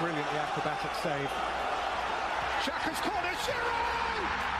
Brilliantly acrobatic save. Xhaka's corner, Giroud!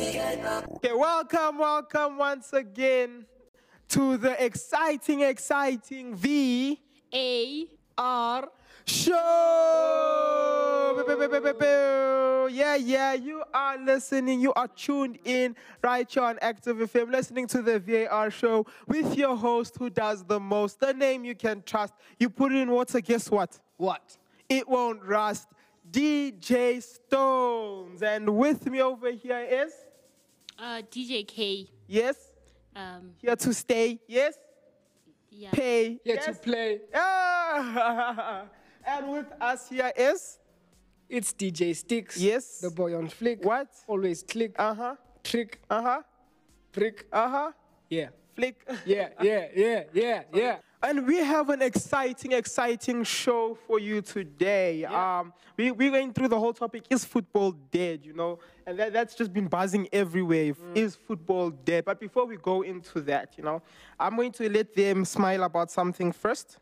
Okay, welcome, welcome once again to the exciting, exciting V A R show. Yeah, yeah, you are listening. You are tuned in right here on Active FM, listening to the VAR show with your host who does the most, the name you can trust. You put it in water, guess what? What? It won't rust. DJ Stones. And with me over here is, uh, DJ K. yes, Um, here to stay, yes, yeah. pay, Here yes. to play. Ah. and with us here is, It's DJ Sticks. Yes. The boy on flick. What? Always click. uh huh, trick. uh huh, Prick. uh huh, Yeah. Yeah, yeah, yeah, yeah, yeah. And we have an exciting, exciting show for you today. Um, we, we're going through the whole topic is football dead, you know? And that, that's just been buzzing everywhere. If- Is football dead? But before we go into that, you know, I'm going to let them smile about something first.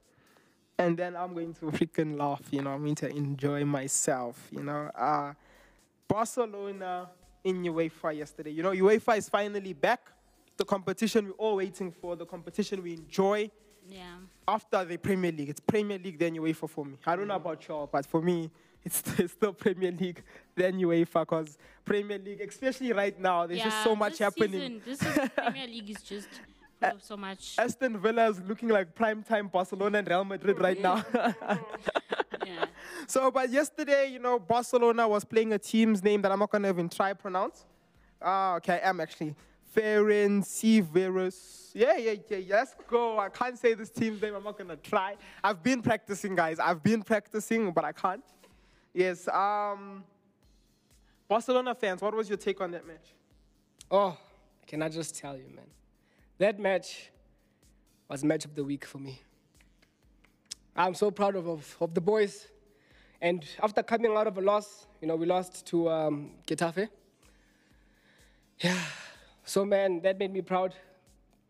And then I'm going to freaking laugh, you know? I'm going to enjoy myself, you know? Uh, Barcelona in UEFA yesterday. You know, UEFA is finally back. The competition we're all waiting for, the competition we enjoy Yeah. after the Premier League. It's Premier League, then UEFA for for me. I don't know about y'all, but for me, it's, it's still Premier League, then UEFA, because Premier League, especially right now, there's just so much this happening. Season, this is, Premier League is just full so much. Aston Villa is looking like prime time Barcelona and Real Madrid right now. Yeah. so, but yesterday, you know, Barcelona was playing a team's name that I'm not going to even try pronounce. Ah, okay, I am actually. Ferencvaros. Yeah, yeah, yeah, yeah, let's go. I can't say this team's name. I'm not going to try. I've been practicing, guys. I've been practicing, but I can't. Yes. Um, Barcelona fans, what was your take on that match? Oh, can I just tell you, man? That match was match of the week for me. I'm so proud of, of, of the boys. And after coming out of a loss, you know, we lost to um, Getafe. Yeah. So, man, that made me proud.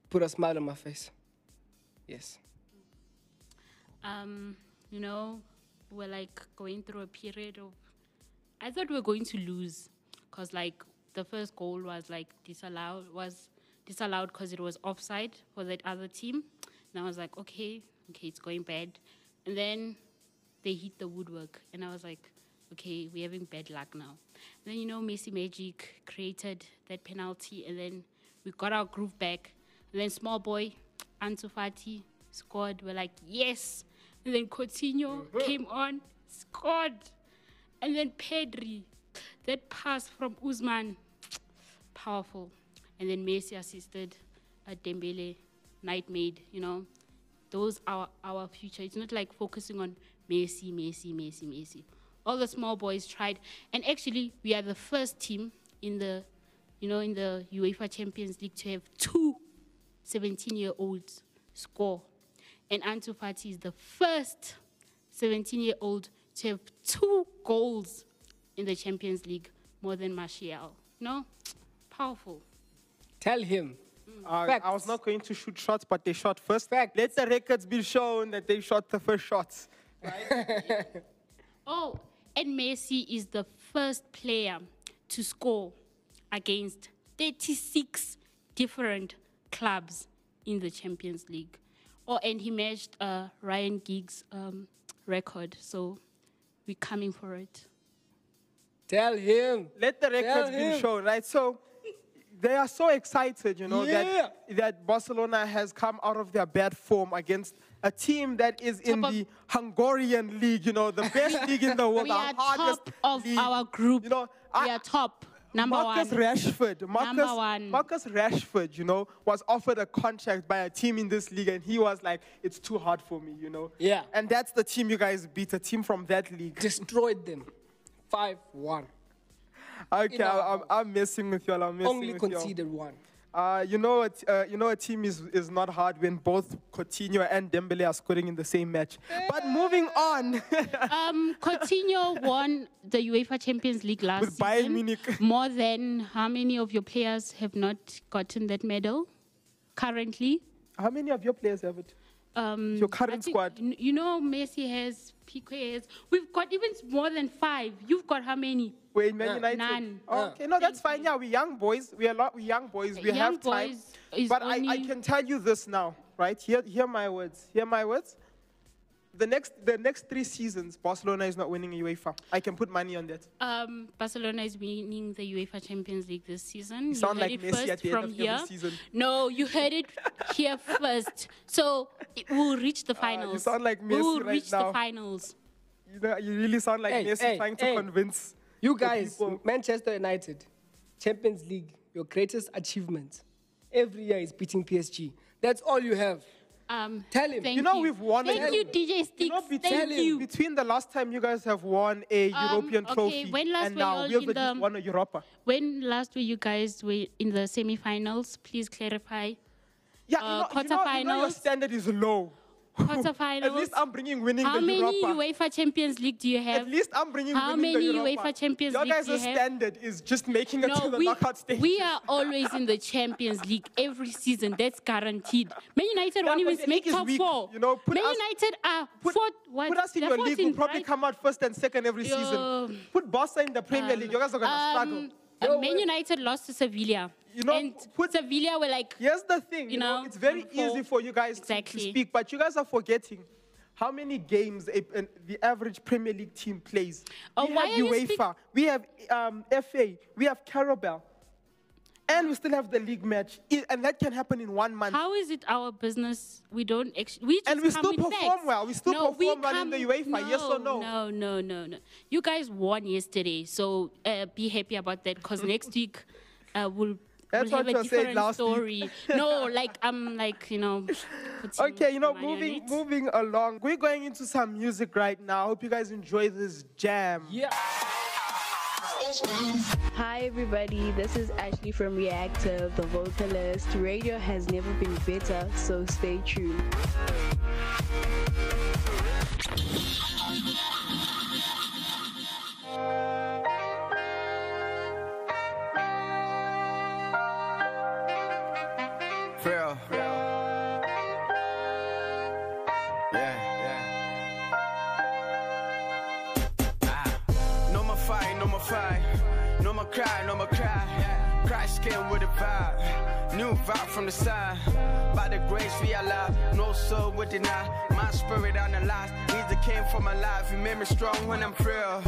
Put a smile on my face. Yes. Um, you know, we're like going through a period of. I thought we were going to lose, cause like the first goal was like disallowed was disallowed because it was offside for that other team, and I was like, okay, okay, it's going bad, and then they hit the woodwork, and I was like, okay, we're having bad luck now. Then you know, Messi Magic created that penalty, and then we got our groove back, and then small boy Ansu Fati scored. We're like, yes. And then Coutinho came on, scored. And then Pedri, that pass from Ousmane, powerful. And then Messi assisted uh, Dembele, night made, you know. Those are our future. It's not like focusing on Messi, Messi, Messi, Messi. All the small boys tried. And actually, we are the first team in the, you know, in the UEFA Champions League to have two 17 year olds score. And Ansu Fati is the first 17 year old to have two goals in the Champions League, more than Martial. No? Powerful. Tell him. Uh, I was not going to shoot shots, but they shot first. Facts. Let the records be shown that they shot the first shots. Oh, and Messi is the first player to score against 36 different clubs in the Champions League. Oh, and he matched uh, Ryan Giggs' um, record. So we're coming for it. Tell him. Let the records be shown, right? So they are so excited, you know, Yeah. that, that Barcelona has come out of their bad form against a team that is in Top of- the Hungarian league, you know, the best league in the world, We are hardest top of league. our group. You know, we I, are top. Number Marcus one. Rashford. Marcus, Number one. Marcus Rashford, you know, was offered a contract by a team in this league, and he was like, "It's too hard for me," you know. Yeah. And that's the team you guys beat, a team from that league. Destroyed them. 5 1. Okay, in our I'm, I'm messing with y'all. I'm messing Only with y'all. conceded one. Uh, you know, what, uh, you know, a team is, is not hard when both Coutinho and Dembele are scoring in the same match. But moving on, Um, Coutinho won the UEFA Champions League last With Bayern season. Munich. More than how many of your players have not gotten that medal currently? how many of your players have it? Um, Your current think- squad. You know, Messi has, Piqué has. We've got even more than five. You've got how many? We're in Man Yeah. United. None. Oh, Yeah. okay, no, that's fine. Yeah, we're young boys. We're a lot. We're young boys. We Young have time. boys is But I, I can tell you this now, right? Hear, hear my words. Hear my words. The next, the next three seasons, Barcelona is not winning UEFA. I can put money on that. Um, Barcelona is winning the UEFA Champions League this season. You, sound heard like it Messi first at the end from of every season. No, you heard it here first. So it will reach the finals. Ah, sound like We will right reach now. the finals. You know, you really sound like Hey, Messi hey, trying to hey. convince. You the guys, people. Manchester United, Champions League, your greatest achievement every year is beating PSG. That's all you have. Um, Tell him. Thank You know we've won Thank it. you, DJ Sticks. You know, thank between, you. between the last time you guys have won a Um, European okay, trophy when last and were now you we've in at least won a Europa. When last were you guys were in the semi-finals? Please clarify. Yeah, Uh, you, know, you, know, you know your quarterfinals. standard is low. Quarterfinals. At least I'm bringing winning How the many Europa. UEFA Champions League do you have? At least I'm bringing How winning many the Europa. UEFA Champions Your League guys' do you have? standard is just making it to the we, knockout stage. we are always in the Champions League every season. That's guaranteed. Man United Yeah, won't even make top weak, four. you know, put Man us- United are put, fourth. What? put us in They're your league, we'll 14th, probably come out first and second every season. Put Barca in the Premier League. You guys are going to struggle. Um, uh, Man United lost to Sevilla. You know, and put- Sevilla were like, Here's the thing, you, know, know, it's very easy for you guys to- to, speak, but you guys are forgetting how many games a, an- the average Premier League team plays. Oh, we have UEFA, we have um, FA, we have Carabao, and we still have the league match, and that can happen in one month. how is it our business? We don't actually. We just And we still perform facts. well. We still no, we perform well in the UEFA, yes or no? No, no, no, no. You guys won yesterday, so uh, be happy about that. Because next week, uh, we'll. That's we'll what have a you said different last week. story. no, like I'm like you know. Okay, you know, moving it. moving along, we're going into some music right now. Hope you guys enjoy this jam. Yeah. Hi everybody, this is Ashley from Reactive, the vocalist. Radio has never been better, so stay tuned. Vibe. From the side. By the grace we alive. No soul would deny. My spirit on the last. He's the king for my life. He made me strong when I'm frail.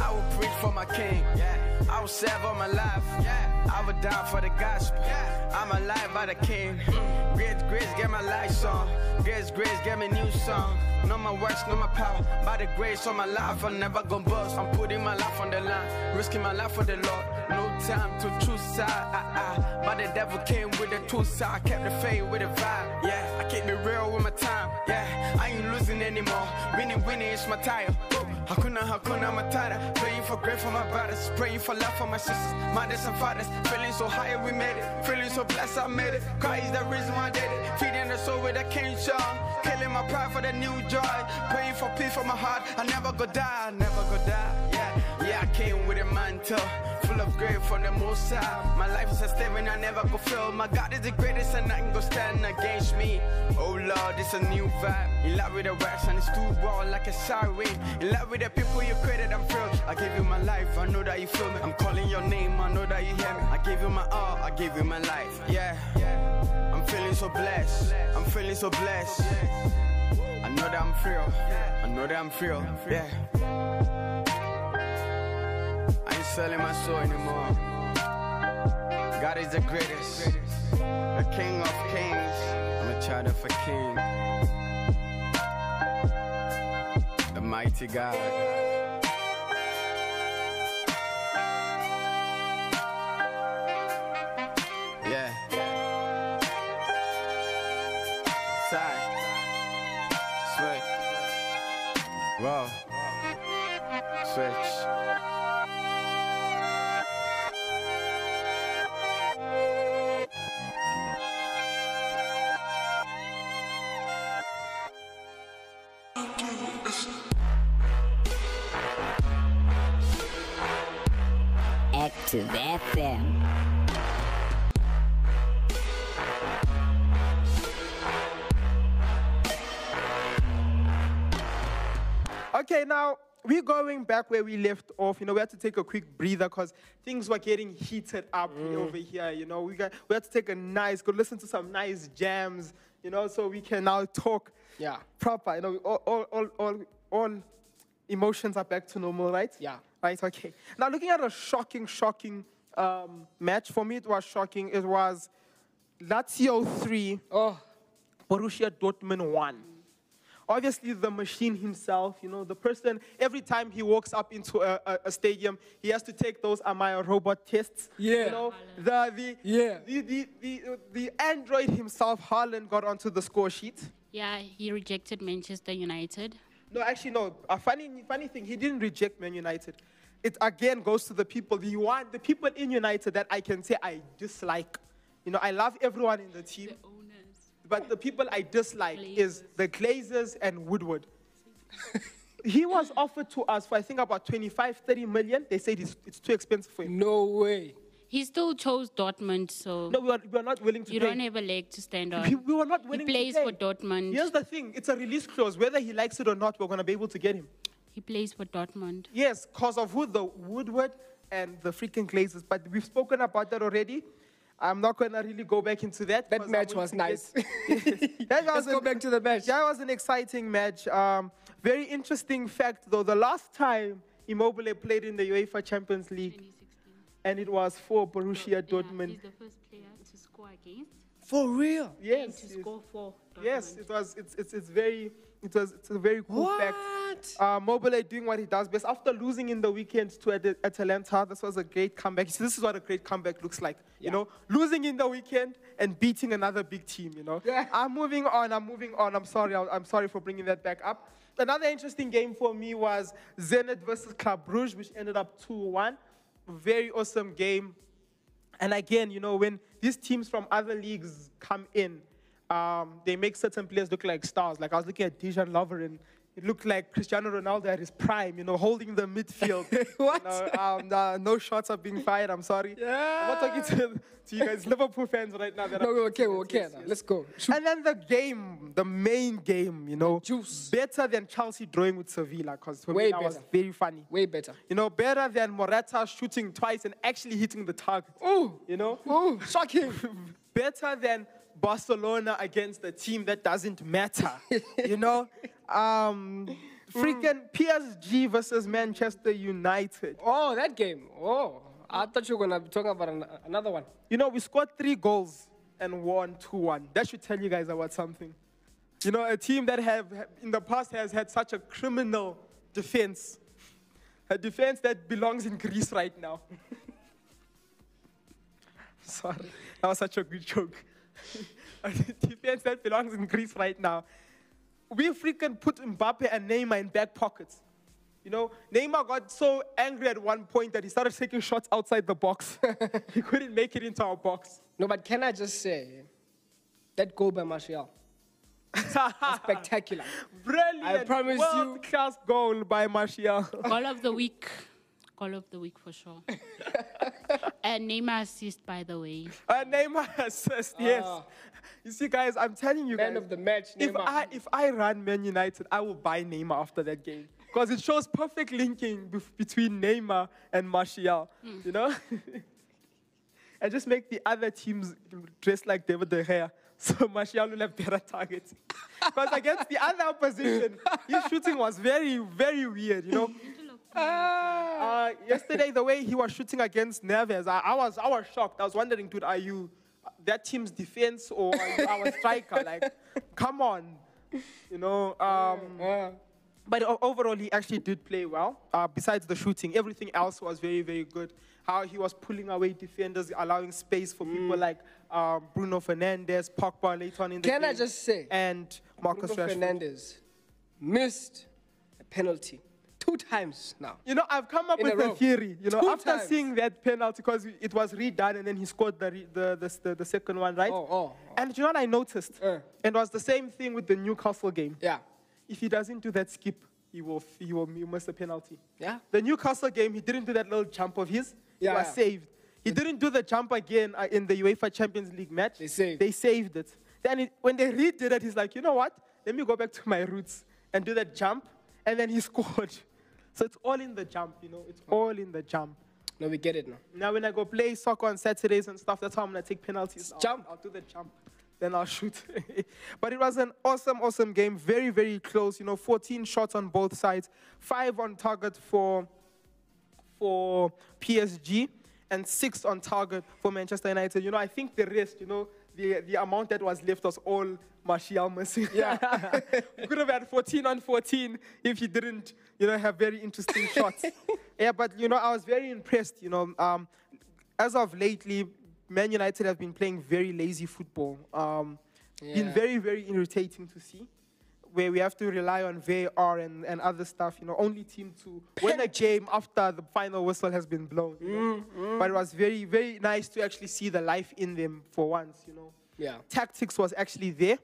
I will preach for my king. I will serve all my life. I will die for the gospel. I'm alive by the king. Grace, grace, get my life song. Grace, grace, get me new song. No my works, no my power. By the grace of my life, I'm never gonna bust. I'm putting my life on the line, risking my life for the Lord. No time to choose side. Ah, ah. But the devil came with a two side. Kept the faith with the vibe. Yeah, I keep it real with my time. Yeah, I ain't losing anymore. Winning, winning, it's my tire. Hakuna, hakuna matata. Praying for grace for my brothers. Praying for love for my sisters, mothers and fathers. Feeling so high, we made it. Feeling so blessed, I made it. Christ is the reason why I did it. Feeding the soul with a king song. Killing my pride for the new joy. Praying for peace for my heart. I never go die, I never go die. Yeah, yeah, I came with a mantle. Full of grace from the most high. My life is a statement I never go fail. My God is the greatest and nothing go stand against me. Oh Lord, it's a new vibe. In love with the wax and it's too raw like a siren. In love with the people you created, I'm thrilled. I give you my life, I know that you feel me. I'm calling your name, I know that you hear me. I give you my all, I give you my life. Yeah, I'm feeling so blessed. I'm feeling so blessed. I know that I'm free. Oh. I know that I'm free. Oh. Yeah. I ain't selling my soul anymore. God is the greatest, the King of kings. I'm a child of a king, the mighty God. FM. Okay, now we're going back where we left off. You know, we had to take a quick breather because things were getting heated up mm. over here. You know, we got we had to take a nice, go listen to some nice jams. You know, so we can now talk Yeah. proper. You know, all all all all, all emotions are back to normal, right? Yeah. Right. Okay. Now looking at a shocking, shocking um, match for me, it was shocking. It was Lazio three, Oh, Borussia Dortmund one. Obviously, the machine himself, you know, the person, every time he walks up into a, a, a stadium, he has to take those Amaya robot tests. Yeah. You know, the, the, Yeah. the, the, the, the android himself, Haaland, got onto the score sheet. Yeah, he rejected Manchester United. No, actually, no. A funny, funny thing, he didn't reject Man United. It again goes to the people, the one, the people in United that I can say I dislike. You know, I love everyone in the team. owners. But the people I dislike is the Glazers and Woodward. he was offered to us for I think about 25, 30 million. They said it's, it's too expensive for him. no way. He still chose Dortmund, so No, we are, we are not willing to you pay. don't have a leg to stand on. we were not He willing plays to pay. for Dortmund. Here's the thing: it's a release clause. Whether he likes it or not, we're gonna be able to get him. He plays for Dortmund. Yes, cause of who the Woodward and the freaking Glazers. But we've spoken about that already. I'm not gonna really go back into that. That match was nice. that was Let's go an- back to the match. That was an exciting match. Um, very interesting fact, though. The last time Immobile played in the UEFA Champions League, and it was for Borussia Yeah, Dortmund. he's the first player to score against For real. Yes, and to yes. score for Dortmund. yes, it was. It's, it's, it's very. It was. It's a very cool fact. What? Uh, Mobile doing what he does best. After losing in the weekend to At- Atalanta, this was a great comeback. See, this is what a great comeback looks like. You know, losing in the weekend and beating another big team. You know. Yeah. I'm moving on. I'm moving on. I'm sorry. I'm I'm sorry for bringing that back up. Another interesting game for me was Zenit versus Club Brugge, which ended up 2-1. Very awesome game. And again, you know, when these teams from other leagues come in, um, they make certain players look like stars. Like I was looking at Dejan Lovren. It looked like Cristiano Ronaldo at his prime, you know, holding the midfield. What? You know, um, no, no shots are being fired. I'm sorry. Yeah. I'm not talking to, to you guys, Liverpool fans right now. That No, we're okay, we're okay. yes, yes. Let's go. Shoot. And then the game, the main game, you know, juice. better than Chelsea drawing with Sevilla, because for Way me that was very funny. Way better. You know, better than Morata shooting twice and actually hitting the target. Ooh. You know? Ooh, shocking. better than Barcelona against a team that doesn't matter. you know? Um, freaking PSG versus Manchester United. Oh, that game. Oh, I thought you were gonna be talking about an- another one. You know, we scored three goals and won 2 1. That should tell you guys about something. You know, a team that have in the past has had such a criminal defense. A defense that belongs in Greece right now. Sorry, that was such a good joke. a defense that belongs in Greece right now. We freaking put Mbappe and Neymar in back pockets. You know, Neymar got so angry at one point that he started taking shots outside the box. he couldn't make it into our box. No, but can I just say, that goal by Martial, spectacular. Brilliant. I promise you- World class goal by Martial. Goal of the week. Goal of the week for sure. And Neymar assist, by the way. Uh, Neymar assist, yes. Ah. You see, guys, I'm telling you Man guys, of the match, Neymar. if I if I run Man United, I will buy Neymar after that game because it shows perfect linking bef- between Neymar and Martial. You know, and just make the other teams dress like David De Gea, so Martial will have better targets. Because against the other opposition, his shooting was very very weird. You know. Uh, yesterday, the way he was shooting against Neves, I, I was I was shocked. I was wondering, dude, are you that team's defense or are you our striker? Like, come on, you know. Um, Yeah. but overall, he actually did play well. Uh, besides the shooting, everything else was very, very good. How he was pulling away defenders, allowing space for Mm. people like um, Bruno Fernandes, Pogba later on in the Can game. I just say, and Marcus Bruno Rashford. Fernandes missed a penalty two times now. You know, I've come up In with a theory. You know, Two after times. seeing that penalty, because it was redone and then he scored the, re- the, the, the, the second one, right? Oh, oh, And you know what I noticed? Uh. It was the same thing with the Newcastle game. Yeah. If he doesn't do that skip, he will, he will miss the penalty. Yeah. The Newcastle game, he didn't do that little jump of his. he Yeah, was yeah. saved. He didn't do the jump again uh, in the UEFA Champions League match. They saved. They saved it. Then it, when they redid it, he's like, you know what? Let me go back to my roots and do that jump. And then he scored. So it's all in the jump, you know. It's hmm. all in the jump. No, we get it now. Now when I go play soccer on Saturdays and stuff, that's how I'm gonna take penalties. I'll- Jump. I'll, do the jump. Then I'll shoot. but it was an awesome, awesome game. Very, very close. You know, 14 shots on both sides, five on target for for PSG, and six on target for Manchester United. You know, I think the rest, you know, the the amount that was left was all Martial missing. Yeah, we could have had 14 on 14 if he didn't, you know, have very interesting shots. yeah, but you know, I was very impressed. You know, um, as of lately, Man United have been playing very lazy football. Um, Been very, very irritating to see. Where we have to rely on VAR and, and other stuff, you know, only team to win a game after the final whistle has been blown. you know. But it was very, very nice to actually see the life in them for once, you know. Yeah. Tactics was actually there.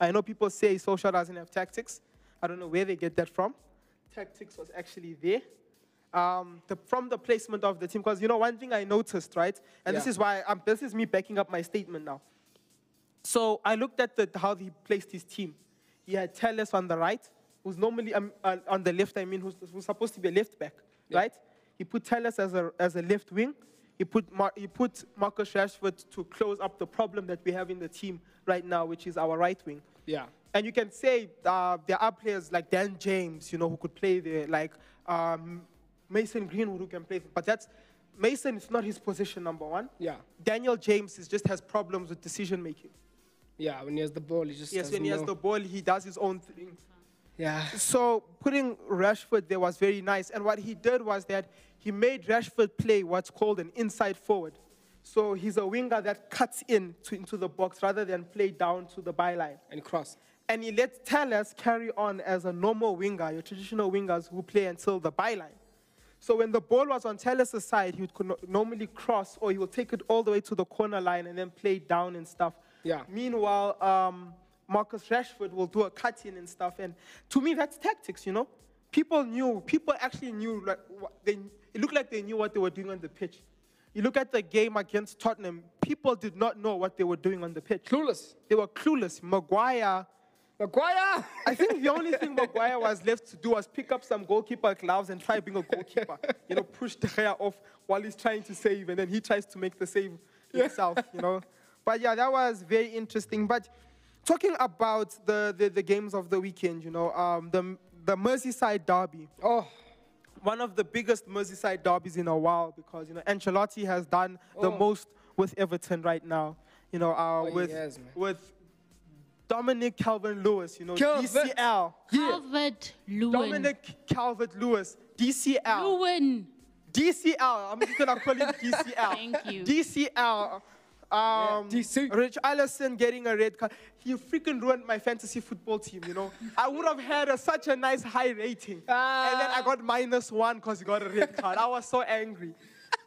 I know people say Solskjaer doesn't have tactics. I don't know where they get that from. Tactics was actually there. Um, the, from the placement of the team, because you know one thing I noticed, right? And this is why um, this is me backing up my statement now. So I looked at the, how he placed his team. He had Telles on the right, who's normally um, uh, on the left. I mean, who's, who's supposed to be a left back, right? He put Telles as a as a left wing. He put Mar- he put Marcus Rashford to close up the problem that we have in the team right now, which is our right wing. Yeah. And you can say uh, there are players like Dan James, you know, who could play there, like um, Mason Greenwood who can play. there. But that's Mason is not his position, number one. Yeah. Daniel James is just has problems with decision making. Yeah. When he has the ball, he just Yes, when he has the ball, he does his own thing. Yeah. So putting Rashford there was very nice. And what he did was that he made Rashford play what's called an inside forward. So he's a winger that cuts in to, into the box rather than play down to the byline. And cross. And he let Telles carry on as a normal winger, your traditional wingers who play until the byline. So when the ball was on Telles' side, he would normally cross or he would take it all the way to the corner line and then play down and stuff. Yeah. Meanwhile, um, Marcus Rashford will do a cut in and stuff. And to me, that's tactics, you know? People knew, people actually knew, like, they, it looked like they knew what they were doing on the pitch. You look at the game against Tottenham, people did not know what they were doing on the pitch. Clueless. They were clueless. Maguire, Maguire. I think the only thing Maguire was left to do was pick up some goalkeeper gloves and try being a goalkeeper. you know, push the hair off while he's trying to save, and then he tries to make the save himself, you know. But yeah, that was very interesting. But talking about the, the, the games of the weekend, you know, um, the, the Merseyside derby, oh. one of the biggest Merseyside derbies in a while because, you know, Ancelotti has done the Oh. most with Everton right now. You know, uh, Oh, with, has, with Dominic Calvin Lewis, you know, Calvert. DCL. Calvert Lewin. Dominic Calvert Lewis, DCL. Lewin. DCL. I'm just gonna call him DCL. Thank you. DCL. Um, DC. Richarlison getting a red card. He freaking ruined my fantasy football team, you know. I would have had a, such a nice high rating. And then I got minus one because he got a red card. I was so angry.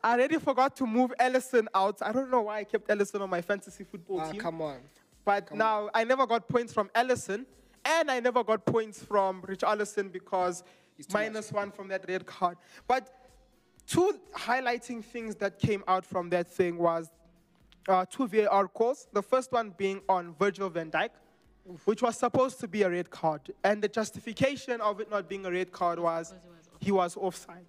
I already forgot to move Alisson out. I don't know why I kept Alisson on my fantasy football Ah, team. come on. But now I never got points from Alisson, and I never got points from Richarlison because minus one from that red card. But two highlighting things that came out from that thing was uh, two VAR calls. The first one being on Virgil van Dijk, which was supposed to be a red card, and the justification of it not being a red card was he was offside.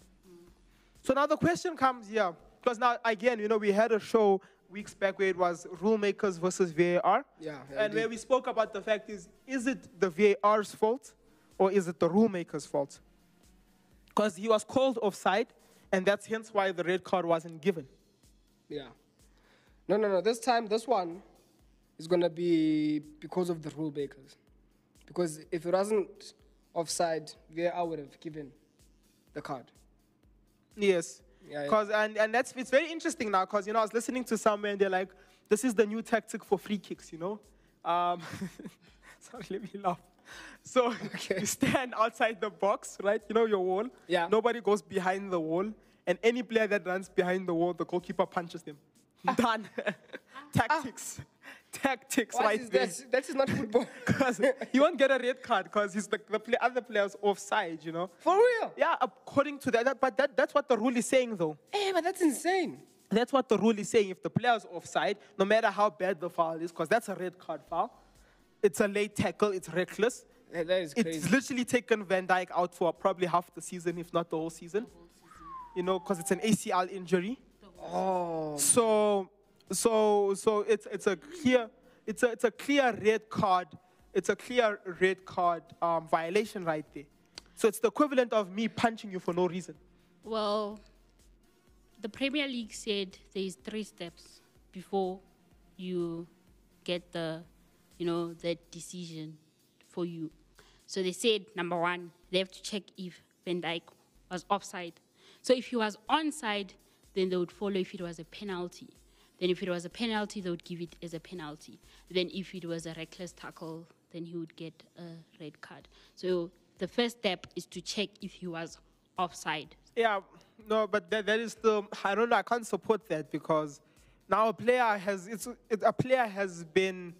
So now the question comes here, because now again, you know, we had a show weeks back where it was rulemakers versus VAR. Yeah, yeah, and where we spoke about the fact is, is it the VAR's fault or is it the rulemaker's fault? Because he was called offside, and that's hence why the red card wasn't given. Yeah. No, no, no. This time, this one is going to be because of the rule breakers. Because if it wasn't offside, VAR would have given the card. Yes. Yeah, yeah. Cause and, and that's it's very interesting now because you know I was listening to somewhere and they're like, this is the new tactic for free kicks, you know. Um, sorry, let me laugh. So you stand outside the box, right? You know your wall. Yeah. Nobody goes behind the wall, and any player that runs behind the wall, the goalkeeper punches them. Done. Tactics. tactics What right is there. that? That is not football. Because he won't get a red card because he's the, the play, other player's offside, you know? For real? Yeah, according to that, that- but that, that's what the rule is saying, though. Hey, but that's insane. That's what the rule is saying. If the player's offside, no matter how bad the foul is, because that's a red card foul, it's a late tackle, it's reckless. That- that is crazy. It's literally taken Van Dijk out for probably half the season, if not the whole season. You know, because it's an ACL injury. Oh, So, so, so it's it's a clear, it's a it's a clear red card. It's a clear red card um, violation right there. So it's the equivalent of me punching you for no reason. Well, the Premier League said there's three steps before you get the, you know, the decision for you. So they said number one, they have to check if Van Dijk was offside. So if he was onside, then they would follow if it was a penalty. Then if it was a penalty, they would give it as a penalty. Then if it was a reckless tackle, then he would get a red card. So the first step is to check if he was offside. Yeah, no, but that, that is the I don't know. I can't support that because now a player has it's it, a player has been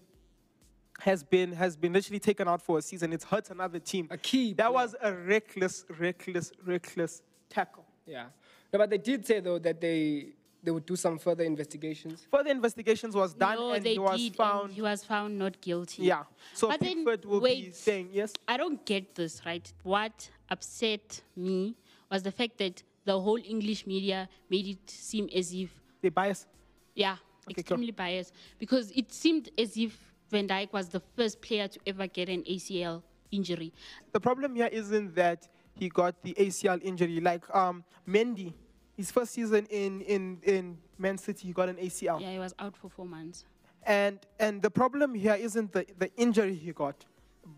has been has been literally taken out for a season. It's hurt another team. A key That player. was a reckless, reckless, reckless tackle. yeah. No, but they did say though that they they would do some further investigations. Further investigations was done no, and they he was did, and found. he was found not guilty. yeah. So But then, Pickford will be wait. saying yes. I don't get this, right? What upset me was the fact that the whole English media made it seem as if, They bias. yeah, Okay, extremely biased. Because it seemed as if Van Dijk was the first player to ever get an ACL injury. The problem here isn't that he got the ACL injury. Like um, Mendy, his first season in, in, in Man City, he got an ACL. Yeah, he was out for four months. And, and the problem here isn't the, the injury he got,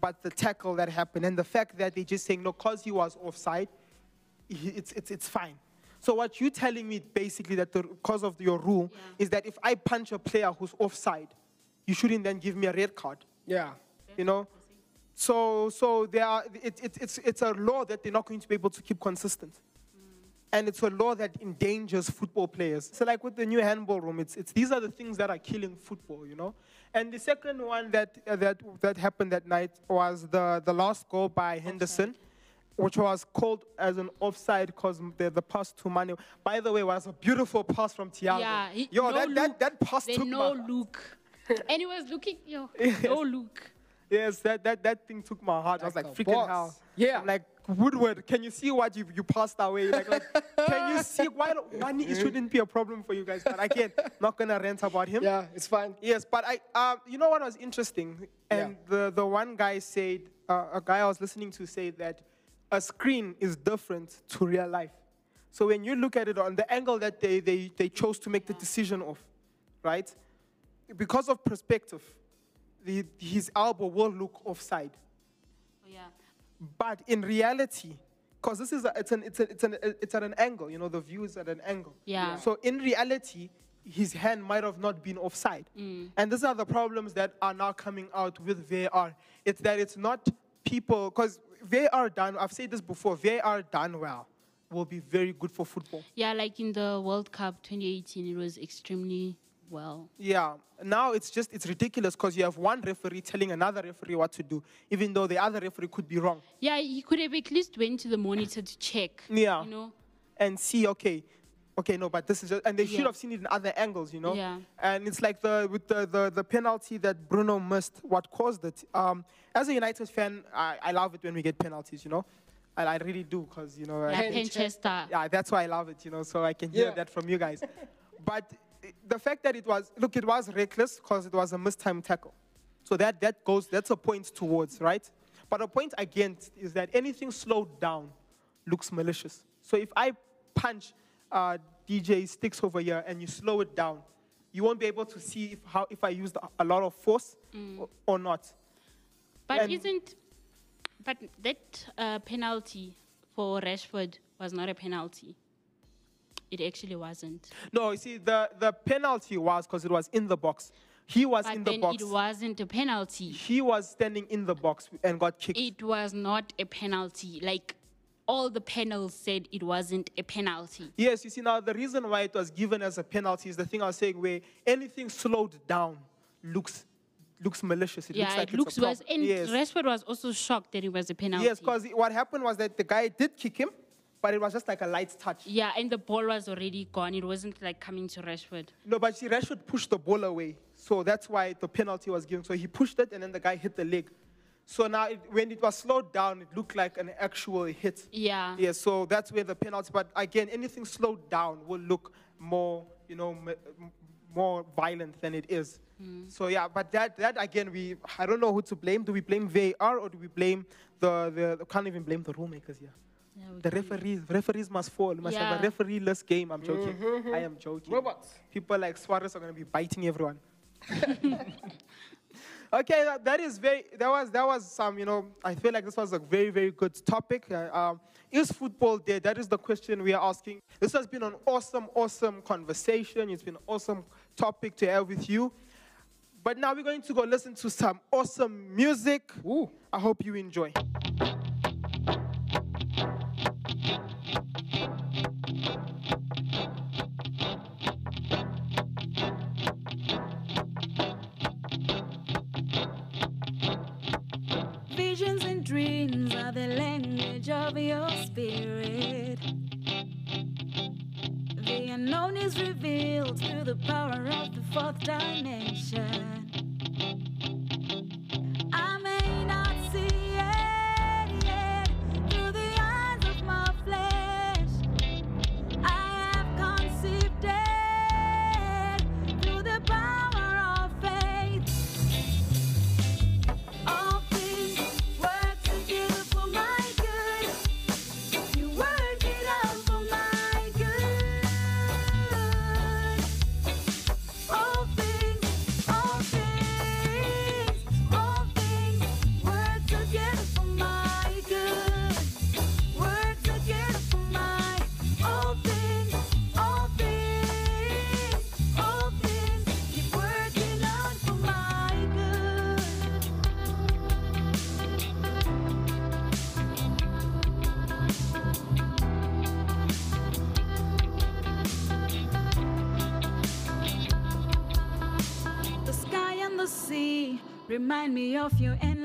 but the tackle that happened and the fact that they're just saying, no, because he was offside, he, it's, it's, it's fine. So what you're telling me basically that the cause of your rule Yeah. is that if I punch a player who's offside, you shouldn't then give me a red card. Yeah. You know? So, so there are, it, it, it's, it's a law that they're not going to be able to keep consistent. And it's a law that endangers football players. So, like with the new handball room, it's, it's, these are the things that are killing football, you know? And the second one that, uh, that, that happened that night was the, the last goal by Henderson, which was called as an offside because the, the pass to Mane, by the way, was a beautiful pass from Thiago. Yeah, he, Yo, no that, that, look, that pass took no my, look. and he was looking, yo, no look. Yes, that, that, that thing took my heart. I was Like like, freaking boss. hell. Yeah. I'm like, Woodward, can you see what you, you passed away? Like, like can you see why money it shouldn't be a problem for you guys? But again, not gonna rant about him. Yeah, it's fine. Yes, but I, um, you know what was interesting? And the, the one guy said, uh, a guy I was listening to say that a screen is different to real life. So when you look at it on the angle that they, they, they chose to make the decision of, right? Because of perspective, the, his elbow will look offside. Oh, yeah. But in reality, because this is a, it's an it's an, it's an it's at an angle, you know, the view is at an angle. Yeah. So in reality, his hand might have not been offside. Mm. And these are the problems that are now coming out with VAR. It's that it's not people because VAR done. I've said this before. VAR done well will be very good for football. Yeah, like in the World Cup 2018, it was extremely well. Yeah. Now it's just it's ridiculous because you have one referee telling another referee what to do, even though the other referee could be wrong. Yeah, he could have at least went to the monitor to check. Yeah. You know? and see, okay, okay, no, but this is just, and they should have seen it in other angles, you know. Yeah. And it's like the with the, the the penalty that Bruno missed, what caused it. Um, as a United fan, I, I love it when we get penalties, you know. I, I really do, cause you know. I- Yeah, Manchester. yeah, that's why I love it, you know, so I can hear Yeah. that from you guys. but i- the fact that it was, look, it was reckless because it was a mistimed tackle. So that, that goes, that's a point towards, right? But a point against is that anything slowed down looks malicious. So if I punch uh, DJ sticks over here and you slow it down, you won't be able to see if, how, if I used a- lot of force or, or not. But And- isn't but that uh, penalty for Rashford was not a penalty. It actually wasn't. No, you see, the, the penalty was because it was in the box. He was But in the then box. it wasn't a penalty. he was standing in the box and got kicked. It was not a penalty. Like all the panels said it wasn't a penalty. Yes, you see, now the reason why it was given as a penalty is the thing I was saying where anything slowed down looks looks malicious. It yeah, looks like it looks worse. And yes. Rashford was also shocked that it was a penalty. Yes, because what happened was that the guy did kick him, but it was just like a light touch. Yeah, and the ball was already gone. It wasn't like coming to Rashford. No, but see, Rashford pushed the ball away. So that's why the penalty was given. So he pushed it, and then the guy hit the leg. So now, it, when it was slowed down, it looked like an actual hit. Yeah. Yeah, so that's where the penalty. But again, anything slowed down will look more, you know, more violent than it is. Hmm. So yeah, but that that again, we I don't know who to blame. Do we blame VAR or do we blame the the? Can't even blame the rulemakers here. Yeah, we The can- referees, referees must fall. We must have a Yeah. referee-less game. I'm joking. I am joking. Robots. People like Suarez are going to be biting everyone. okay, that, that is very. That was that was some. You know, I feel like this was a very very good topic. Uh, um, is football dead? That is the question we are asking. This has been an awesome, awesome conversation. It's been an awesome topic to have with you. But now we're going to go listen to some awesome music. Ooh. I hope you enjoy. Dreams are the language of your spirit. The unknown is revealed through the power of the fourth dimension. Me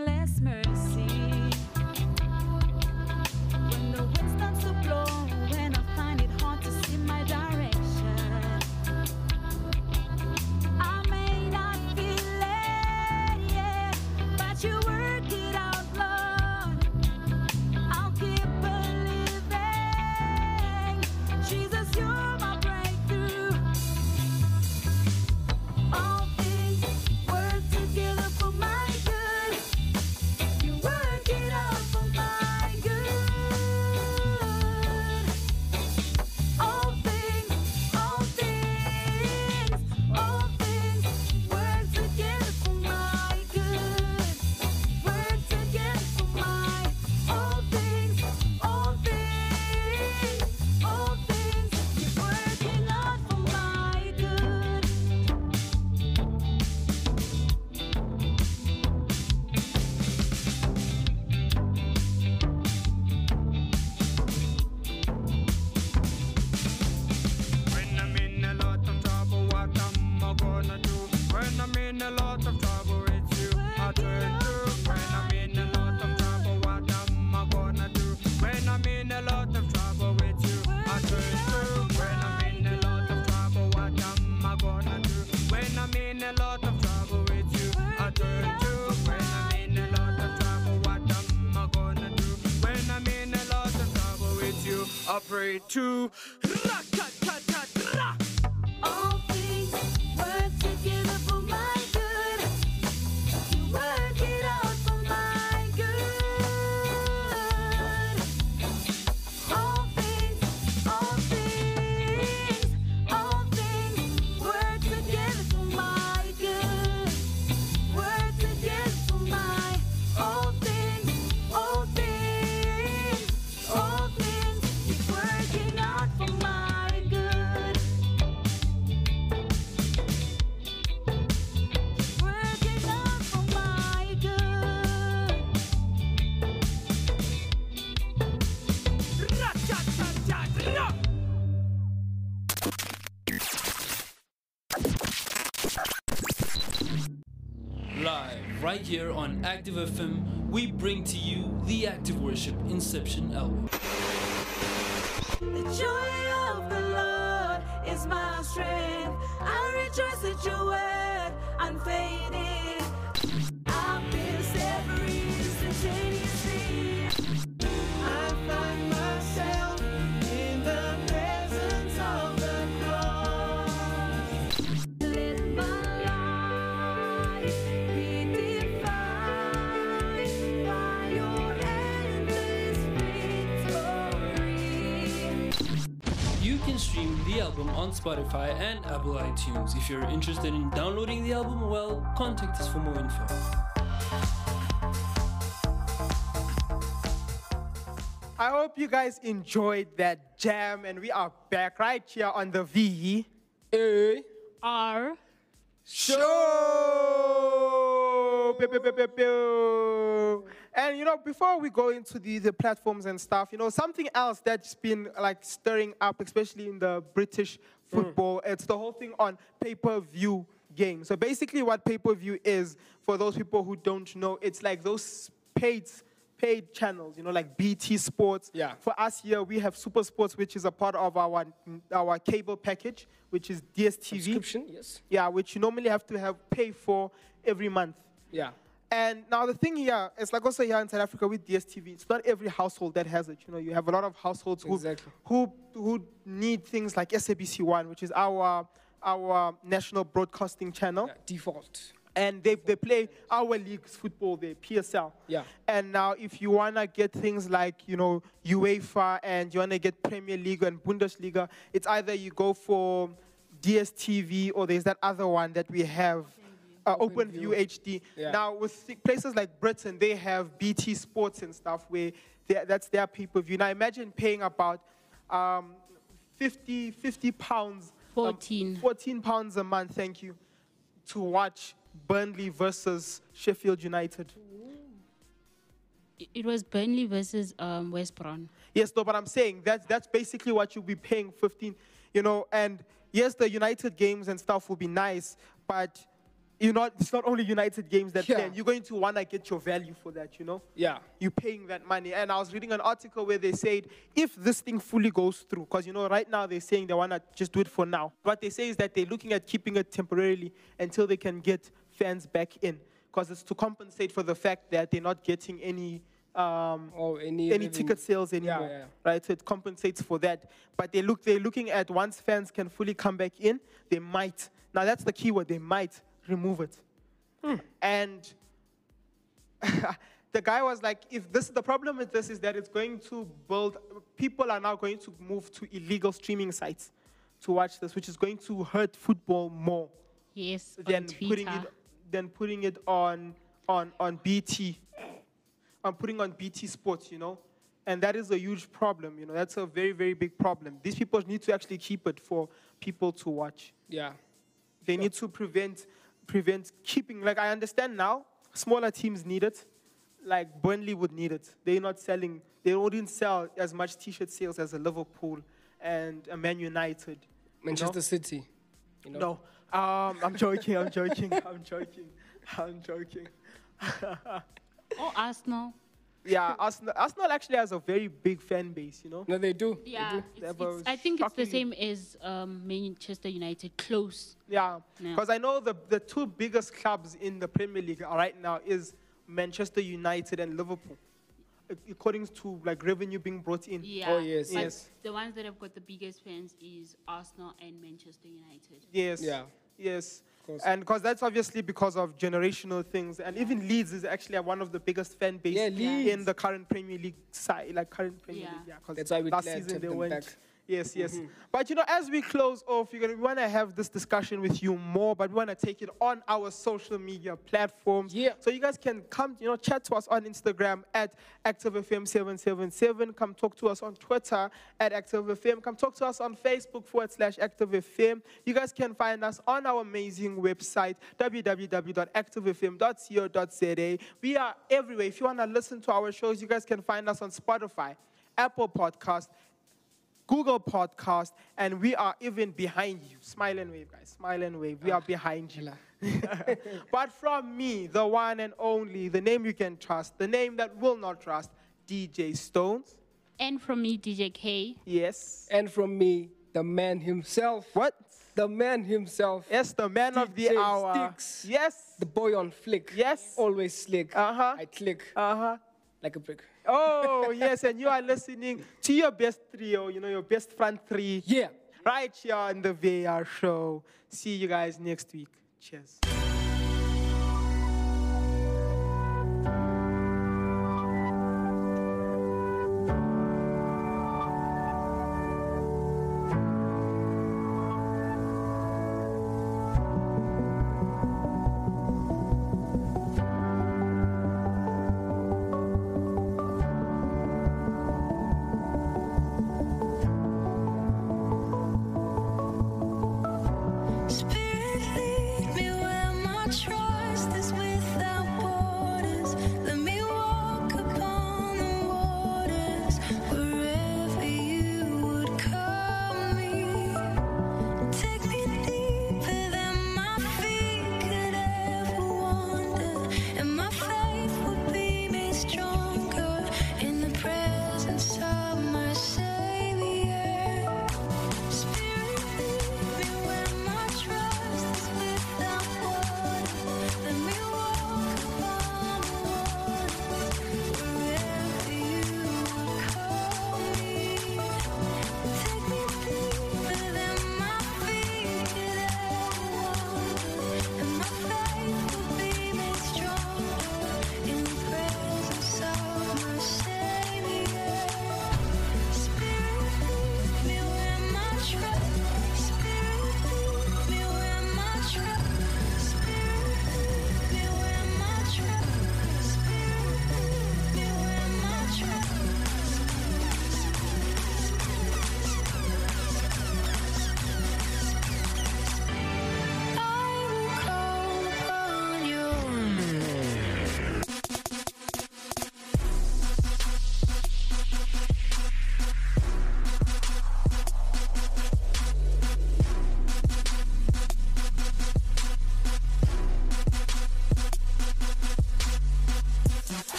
to. Active FM, we bring to you the Active Worship Inception album. The joy of the Lord is my strength. I rejoice your word, unfading. Album on Spotify and Apple iTunes. If you're interested in downloading the album, well, contact us for more info. I hope you guys enjoyed that jam, and we are back right here on the V Hey. R. Show. Pew, pew, pew. And you know, before we go into the, the platforms and stuff, you know, something else that's been like stirring up, especially in the British hmm. football, it's the whole thing on pay-per-view games. So basically, what pay-per-view is, for those people who don't know, it's like those paid paid channels, you know, like BT Sports. Yeah. For us here, we have Super Sports, which is a part of our our cable package, which is DSTV. Subscription, yes. Yeah, which you normally have to have pay for every month. Yeah. And now the thing here, it's like also here in South Africa with DSTV, it's not every household that has it. You know, you have a lot of households who Exactly. who who need things like SABC One, which is our our national broadcasting channel. yeah. Default. And they, they play our league's football there, PSL. Yeah. And now, if you want to get things like, you know, UEFA and you want to get Premier League and Bundesliga, it's either you go for DSTV or there's that other one that we have, uh, OpenView HD. Yeah. Now, with places like Britain, they have BT Sports and stuff where they- that's their pay per view. Now, imagine paying about um, 50, 50 pounds. um, 14. 14 pounds a month, thank you, to watch Burnley versus Sheffield United. It- It was Burnley versus um, West Brom. Yes, no, but I'm saying that's that's basically what you'll be paying 15, you know, and yes, the United games and stuff will be nice, but you know, it's not only United games that Yeah. play. You're going to want to get your value for that, you know? Yeah. You're paying that money. And I was reading an article where they said if this thing fully goes through, because you know, right now they're saying they want to just do it for now. What they say is that they're looking at keeping it temporarily until they can get fans back in, because it's to compensate for the fact that they're not getting any. Um, Or any any ticket sales anymore, yeah. right? So it compensates for that. But they look, they're looking at once fans can fully come back in, they might. Now that's the key word. They might remove it. Hmm. And the guy was like, if this the problem with this is that it's going to build people are now going to move to illegal streaming sites to watch this, which is going to hurt football more Yes, than putting it than putting it on on on BT. on putting on BT Sports, you know. And that is a huge problem, you know. That's a very, very big problem. These people need to actually keep it for people to watch. Yeah. They need to prevent prevent keeping like I understand now, smaller teams need it. Like Burnley would need it. They're not selling they wouldn't sell as much t-shirt sales as a Liverpool and a Man United. you know? Manchester City. You know? No. Um, I'm joking, I'm joking, I'm joking, I'm joking. Or Arsenal. Yeah, Arsenal, Arsenal actually has a very big fan base, you know? No, they do. They Yeah, do. it's, That it's, I think it's the same as um, Manchester United. Close. Yeah, Yeah. because I know the, the two biggest clubs in the Premier League right now is Manchester United and Liverpool, according to like revenue being brought in. Yeah. Oh, yes. but Yes. The ones that have got the biggest fans is Arsenal and Manchester United. Yes. Yeah. Yes. Course. And because that's obviously because of generational things, and even Leeds is actually one of the biggest fan base Yeah, in the current Premier League side, like current Premier Yeah. League. Yeah, 'cause That's why we're last season they went. back. Mm-hmm. Yes, yes. But you know, as we close off, you're gonna, we want to have this discussion with you more, but we want to take it on our social media platforms. Yeah. So you guys can come, you know, chat to us on Instagram at ActiveFM777. Come talk to us on Twitter at ActiveFM. Come talk to us on Facebook forward slash ActiveFM. You guys can find us on our amazing website, www.activefm.co.za. We are everywhere. If you want to listen to our shows, you guys can find us on Spotify, Apple Podcast, Google Podcast, and we are even behind you. Smile and wave, guys. Smile and wave. We are behind you. but from me, the one and only, the name you can trust, the name that will not trust, DJ Stones. And from me, DJ K. Yes. And from me, the man himself. What? The man himself. Yes, the man of the DJ hour. Sticks. Yes. The boy on flick. Yes. Always slick. Uh-huh. I click Uh huh. Like a brick. Oh, yes, and you are listening to your best trio, you know, your best front three. Yeah. Right here on the VR show. See you guys next week. Cheers.